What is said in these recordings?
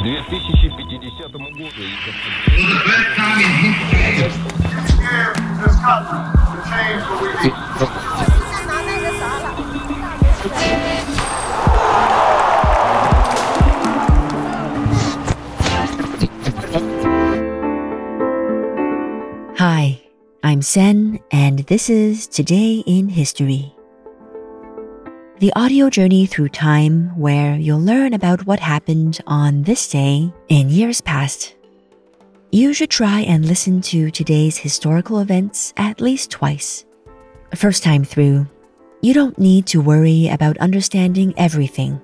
2050 году. Hi, I'm Sen, and this is Today in History. The audio journey through time where you'll learn about what happened on this day in years past. You should try and listen to today's historical events at least twice. First time through, you don't need to worry about understanding everything.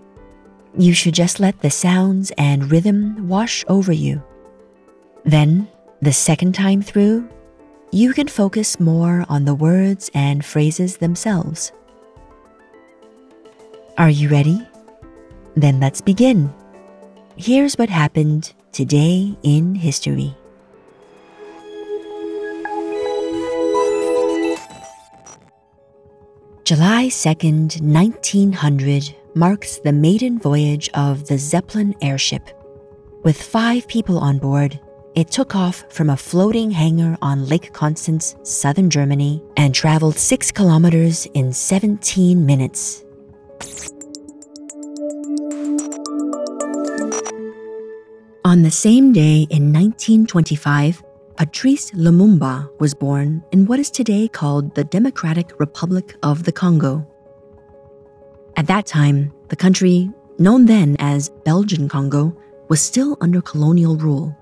You should just let the sounds and rhythm wash over you. Then, the second time through, you can focus more on the words and phrases themselves. Are you ready? Then let's begin. Here's what happened today in history. July 2nd, 1900 marks the maiden voyage of the Zeppelin airship. With five people on board, it took off from a floating hangar on Lake Constance, southern Germany, and traveled six kilometers in 17 minutes. On the same day in 1925, Patrice Lumumba was born in what is today called the Democratic Republic of the Congo. At that time, the country, known then as Belgian Congo, was still under colonial rule.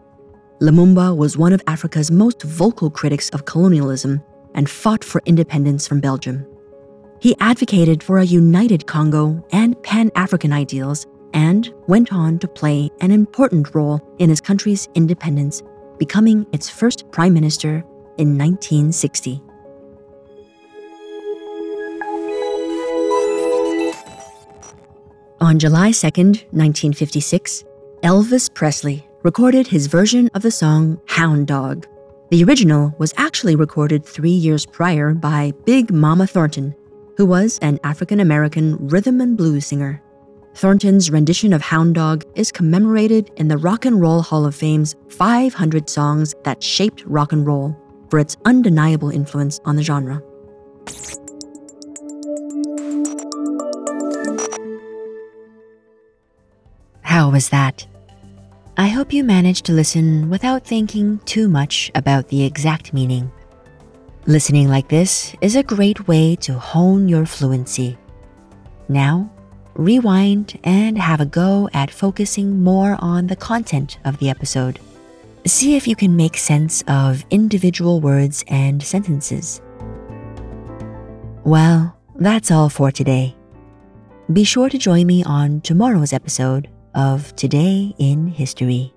Lumumba was one of Africa's most vocal critics of colonialism and fought for independence from Belgium. He advocated for a united Congo and Pan African ideals and went on to play an important role in his country's independence, becoming its first prime minister in 1960. On July 2, 1956, Elvis Presley recorded his version of the song Hound Dog. The original was actually recorded three years prior by Big Mama Thornton, who was an African American rhythm and blues singer. Thornton's rendition of Hound Dog is commemorated in the Rock and Roll Hall of Fame's 500 songs that shaped rock and roll for its undeniable influence on the genre. How was that? I hope you managed to listen without thinking too much about the exact meaning. Listening like this is a great way to hone your fluency. Now, rewind and have a go at focusing more on the content of the episode. See if you can make sense of individual words and sentences. Well, that's all for today. Be sure to join me on tomorrow's episode of Today in History.